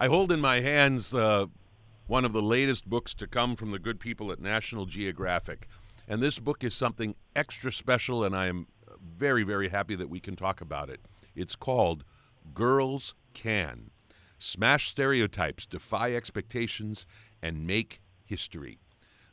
I hold in my hands uh, one of the latest books to come from the good people at National Geographic. And this book is something extra special, and I am very, very happy that we can talk about it. It's called Girls Can Smash Stereotypes, Defy Expectations, and Make History.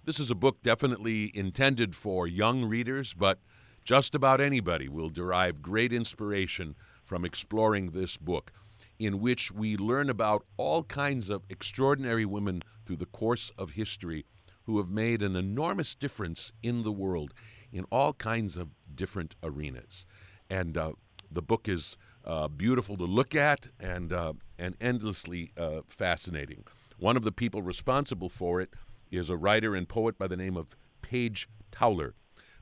This is a book definitely intended for young readers, but just about anybody will derive great inspiration from exploring this book, in which we learn about all kinds of extraordinary women through the course of history who have made an enormous difference in the world in all kinds of different arenas. And uh, the book is uh, beautiful to look at and, uh, and endlessly uh, fascinating. One of the people responsible for it is a writer and poet by the name of Paige Towler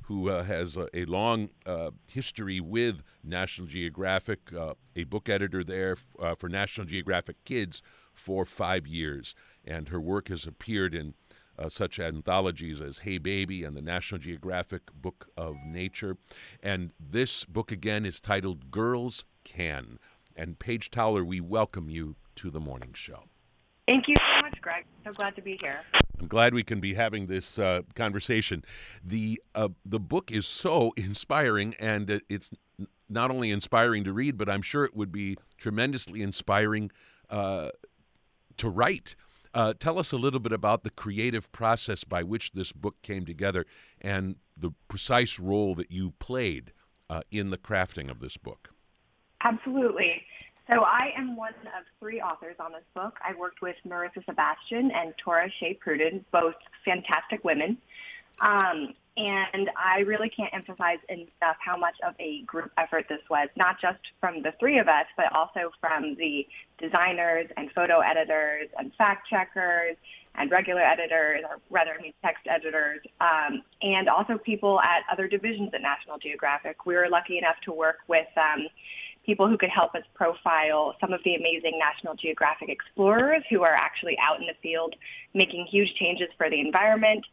who uh, has a, a long uh, history with National Geographic, uh, a book editor there f- uh, for National Geographic Kids for five years. And her work has appeared in uh, such anthologies as Hey Baby and the National Geographic Book of Nature. And this book again is titled Girls Can. And Paige Towler, we welcome you to the morning show. Thank you so much, Greg. So glad to be here. I'm glad we can be having this uh, conversation. the uh, The book is so inspiring, and it's not only inspiring to read, but I'm sure it would be tremendously inspiring uh, to write. Uh, tell us a little bit about the creative process by which this book came together and the precise role that you played uh, in the crafting of this book. Absolutely. So I am one of three authors on this book. I worked with Marissa Sebastian and Tora Shea Pruden, both fantastic women. Um, and I really can't emphasize enough how much of a group effort this was, not just from the three of us, but also from the designers and photo editors and fact checkers and regular editors, or rather, I mean, text editors, um, and also people at other divisions at National Geographic. We were lucky enough to work with um, people who could help us profile some of the amazing National Geographic explorers who are actually out in the field making huge changes for the environment.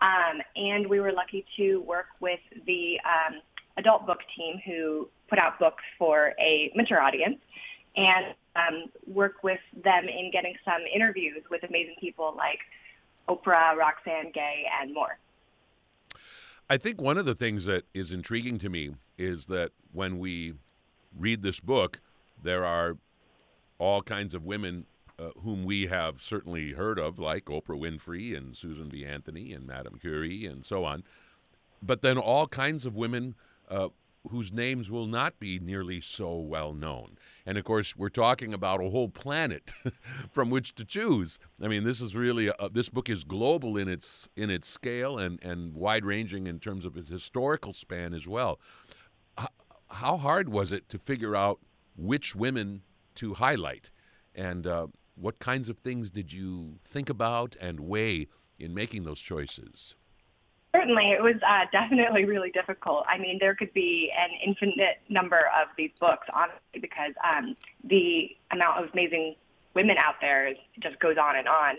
Um, and we were lucky to work with the um, adult book team who put out books for a mature audience and um, work with them in getting some interviews with amazing people like Oprah, Roxane Gay, and more. I think one of the things that is intriguing to me is that when we read this book, there are all kinds of women uh, whom we have certainly heard of, like Oprah Winfrey and Susan B. Anthony and Madame Curie and so on. But then all kinds of women uh, whose names will not be nearly so well known. And of course, we're talking about a whole planet from which to choose. I mean, this is really a, this book is global in its in its scale and and wide ranging in terms of its historical span as well how hard was it to figure out which women to highlight, and uh, what kinds of things did you think about and weigh in making those choices? Certainly, it was uh, definitely really difficult. I mean, there could be an infinite number of these books, honestly, because um, the amount of amazing women out there just goes on and on.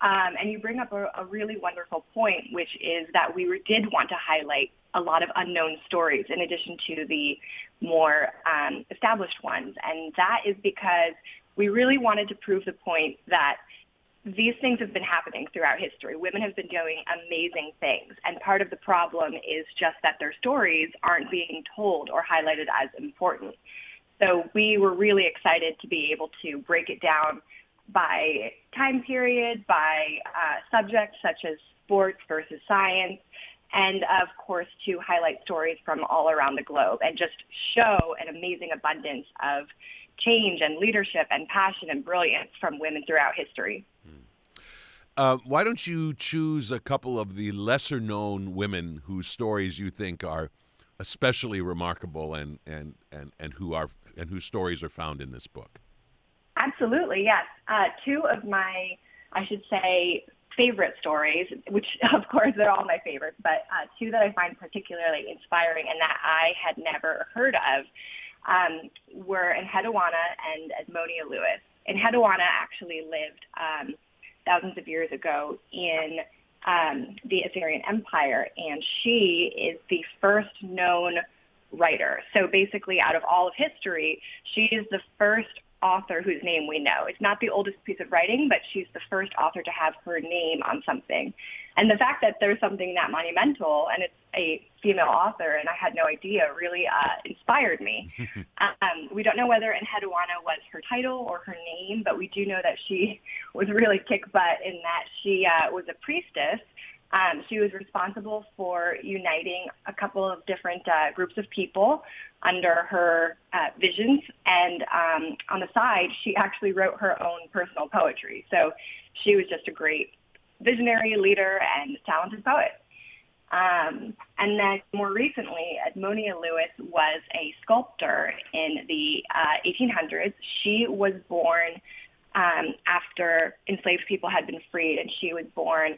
Um, and you bring up a, a really wonderful point, which is that we did want to highlight a lot of unknown stories in addition to the more um, established ones. And that is because we really wanted to prove the point that these things have been happening throughout history. Women have been doing amazing things. And part of the problem is just that their stories aren't being told or highlighted as important. So we were really excited to be able to break it down by time period, by uh, subjects such as sports versus science, and of course to highlight stories from all around the globe and just show an amazing abundance of change and leadership and passion and brilliance from women throughout history. Uh, why don't you choose a couple of the lesser known women whose stories you think are especially remarkable and, and, and, and who are and whose stories are found in this book? Absolutely, yes. Uh, two of my, I should say, favorite stories, which of course they're all my favorites, but uh, two that I find particularly inspiring and that I had never heard of um, were Enheduanna and Edmonia Lewis. Enheduanna actually lived um, thousands of years ago in um, the Assyrian Empire, and she is the first known writer. So basically, out of all of history, she is the first author whose name we know. It's not the oldest piece of writing, but she's the first author to have her name on something. And the fact that there's something that monumental and it's a female author and I had no idea really uh, inspired me. um, we don't know whether Enheduanna was her title or her name, but we do know that she was really kick butt in that she uh, was a priestess um, she was responsible for uniting a couple of different uh, groups of people under her uh, visions. And um, on the side, she actually wrote her own personal poetry. So she was just a great visionary leader and talented poet. Um, and then more recently, Edmonia Lewis was a sculptor in the uh, 1800s. She was born um, after enslaved people had been freed, and she was born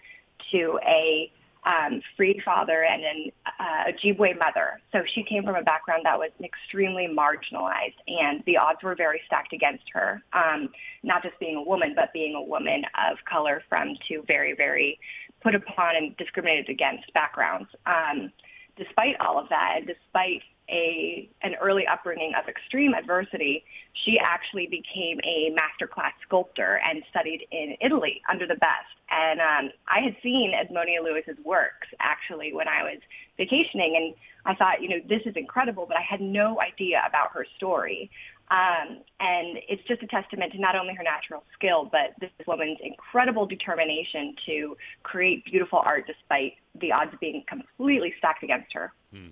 to a um, freed father and an uh, Ojibwe mother. So she came from a background that was extremely marginalized, and the odds were very stacked against her. Um, not just being a woman, but being a woman of color from two very, very put upon and discriminated against backgrounds. Um, despite all of that, despite a an early upbringing of extreme adversity, she actually became a masterclass sculptor and studied in Italy under the best. And um, I had seen Edmonia Lewis's works actually when I was vacationing, and I thought, you know, this is incredible, but I had no idea about her story. Um, and it's just a testament to not only her natural skill, but this woman's incredible determination to create beautiful art despite the odds being completely stacked against her. Hmm.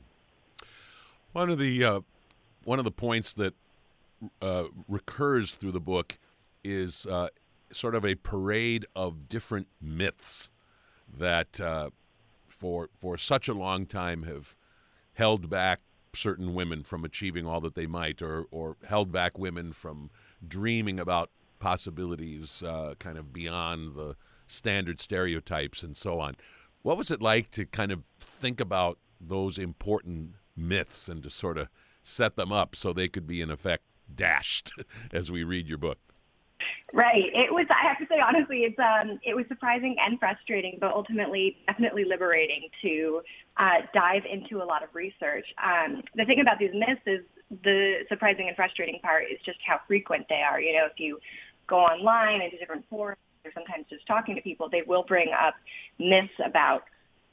One of the uh, one of the points that uh, recurs through the book is uh, sort of a parade of different myths that uh, for for such a long time have held back certain women from achieving all that they might, or or held back women from dreaming about possibilities uh, kind of beyond the standard stereotypes and so on. What was it like to kind of think about those important myths and to sort of set them up so they could be in effect dashed as we read your book. Right. It was. I have to say honestly, it's um, it was surprising and frustrating, but ultimately definitely liberating to uh, dive into a lot of research. Um, the thing about these myths is the surprising and frustrating part is just how frequent they are. You know, if you go online into different forums or sometimes just talking to people, they will bring up myths about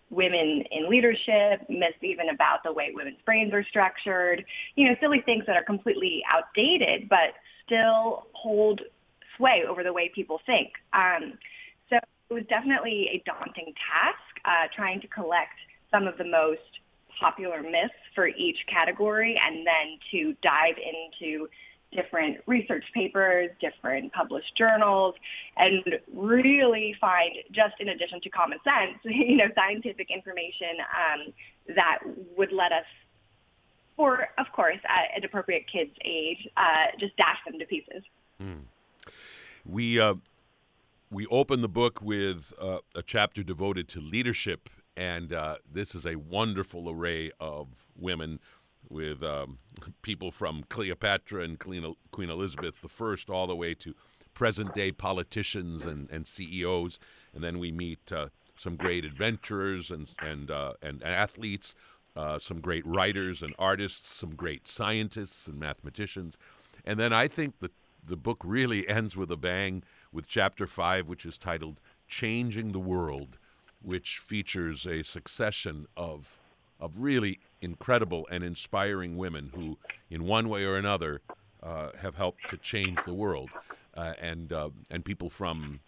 women in leadership, myths even about the way women's brains are structured, you know, silly things that are completely outdated, but still hold sway over the way people think. Um, so it was definitely a daunting task uh, trying to collect some of the most popular myths for each category and then to dive into different research papers, different published journals, and really find, just in addition to common sense, you know, scientific information um, that would let us, for of course, at an appropriate kid's age, uh, just dash them to pieces. Hmm. We uh, we open the book with uh, a chapter devoted to leadership, and uh, this is a wonderful array of women with um, people from Cleopatra and Queen Elizabeth I all the way to present day politicians and, and CEOs. And then we meet uh, some great adventurers and, and, uh, and athletes, uh, some great writers and artists, some great scientists and mathematicians. And then I think the, the book really ends with a bang with chapter five, which is titled Changing the World, which features a succession of of really incredible and inspiring women who, in one way or another, uh, have helped to change the world, uh, and uh, and people from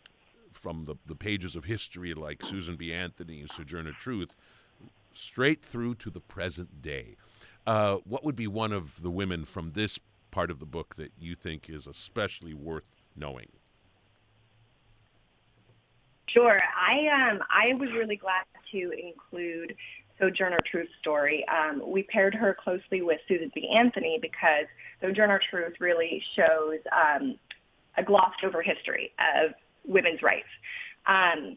from the, the pages of history like Susan B. Anthony and Sojourner Truth, straight through to the present day. Uh, what would be one of the women from this part of the book that you think is especially worth knowing? Sure. I um I was really glad to include Sojourner Truth's story. Um, we paired her closely with Susan B. Anthony because Sojourner Truth really shows um, a glossed over history of women's rights. Um,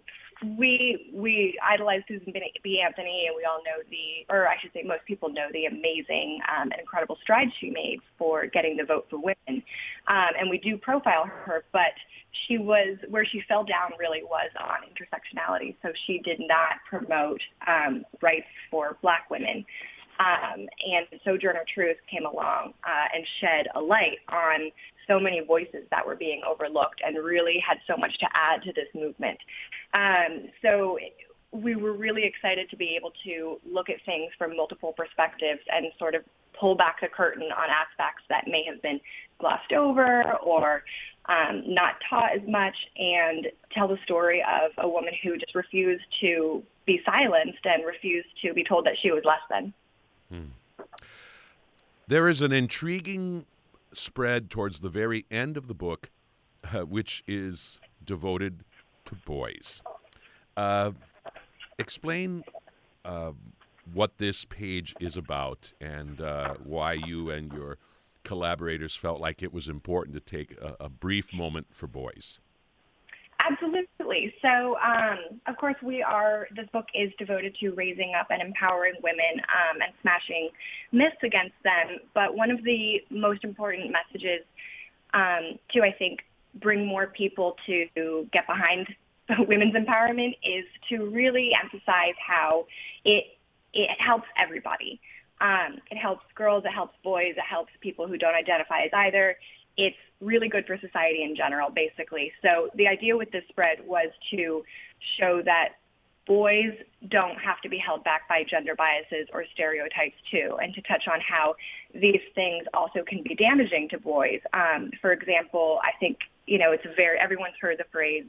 we we idolize Susan B. Anthony, and we all know the, or I should say, most people know the amazing um, and incredible strides she made for getting the vote for women, um, and we do profile her. But she was where she fell down really was on intersectionality. So she did not promote um, rights for Black women. Um, and Sojourner Truth came along uh, and shed a light on so many voices that were being overlooked and really had so much to add to this movement. Um, so we were really excited to be able to look at things from multiple perspectives and sort of pull back the curtain on aspects that may have been glossed over or um, not taught as much and tell the story of a woman who just refused to be silenced and refused to be told that she was less than. Hmm. There is an intriguing spread towards the very end of the book, uh, which is devoted to boys. Uh, explain uh, what this page is about and uh, why you and your collaborators felt like it was important to take a, a brief moment for boys. Absolutely. So, um, of course, we are. This book is devoted to raising up and empowering women um, and smashing myths against them. But one of the most important messages um, to, I think, bring more people to get behind women's empowerment is to really emphasize how it it helps everybody. Um, it helps girls, it helps boys, it helps people who don't identify as either. It's really good for society in general, basically. So the idea with this spread was to show that boys don't have to be held back by gender biases or stereotypes too, and to touch on how these things also can be damaging to boys. Um, for example, I think you know it's very everyone's heard the phrase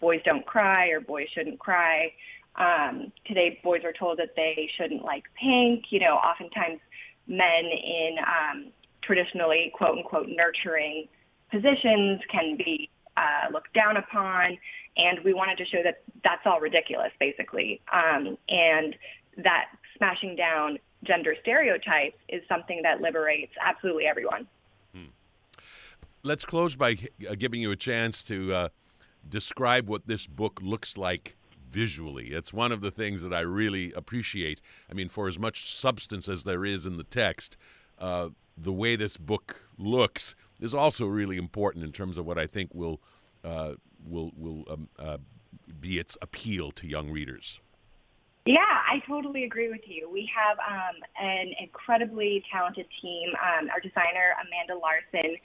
"boys don't cry" or "boys shouldn't cry." Um, today, boys are told that they shouldn't like pink. You know, oftentimes men in um, traditionally quote unquote nurturing positions can be uh, looked down upon, and we wanted to show that that's all ridiculous, basically, um, and that smashing down gender stereotypes is something that liberates absolutely everyone. Hmm. Let's close by uh, giving you a chance to uh, describe what this book looks like visually. It's one of the things that I really appreciate. I mean, for as much substance as there is in the text, uh, the way this book looks is also really important in terms of what I think will uh, will will um, uh, be its appeal to young readers. Yeah, I totally agree with you. We have um, an incredibly talented team. Um, our designer, Amanda Larson,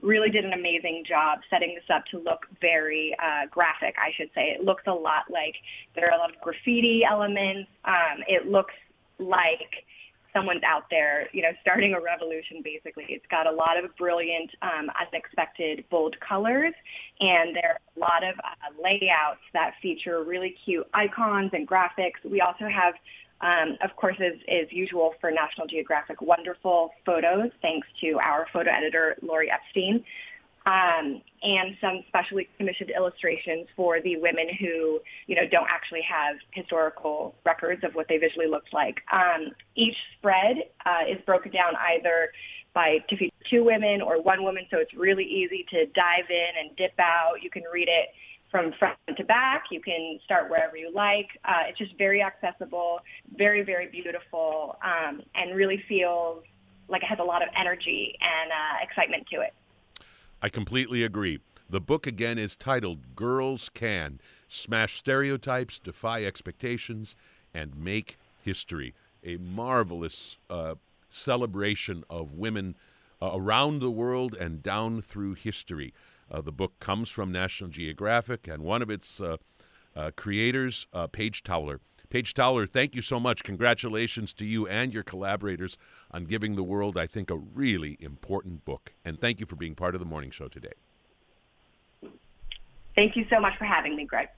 really did an amazing job setting this up to look very uh, graphic, I should say. It looks a lot like there are a lot of graffiti elements. Um, it looks like someone's out there, you know, starting a revolution basically. It's got a lot of brilliant, um, unexpected, bold colors, and there are a lot of uh, layouts that feature really cute icons and graphics. We also have um, of course, as is usual for National Geographic, wonderful photos, thanks to our photo editor, Lori Epstein, um, and some specially commissioned illustrations for the women who, you know, don't actually have historical records of what they visually looked like. Um, each spread uh, is broken down either by to feature two women or one woman, so it's really easy to dive in and dip out. You can read it from front to back. You can start wherever you like. Uh, it's just very accessible, very, very beautiful, um, and really feels like it has a lot of energy and uh, excitement to it. I completely agree. The book again is titled Girls Can Smash Stereotypes, Defy Expectations, and Make History. A marvelous uh, celebration of women uh, around the world and down through history. Uh, the book comes from National Geographic, and one of its uh, uh, creators, uh, Paige Towler. Paige Towler, thank you so much. Congratulations to you and your collaborators on giving the world, I think, a really important book. And thank you for being part of the morning show today. Thank you so much for having me, Greg.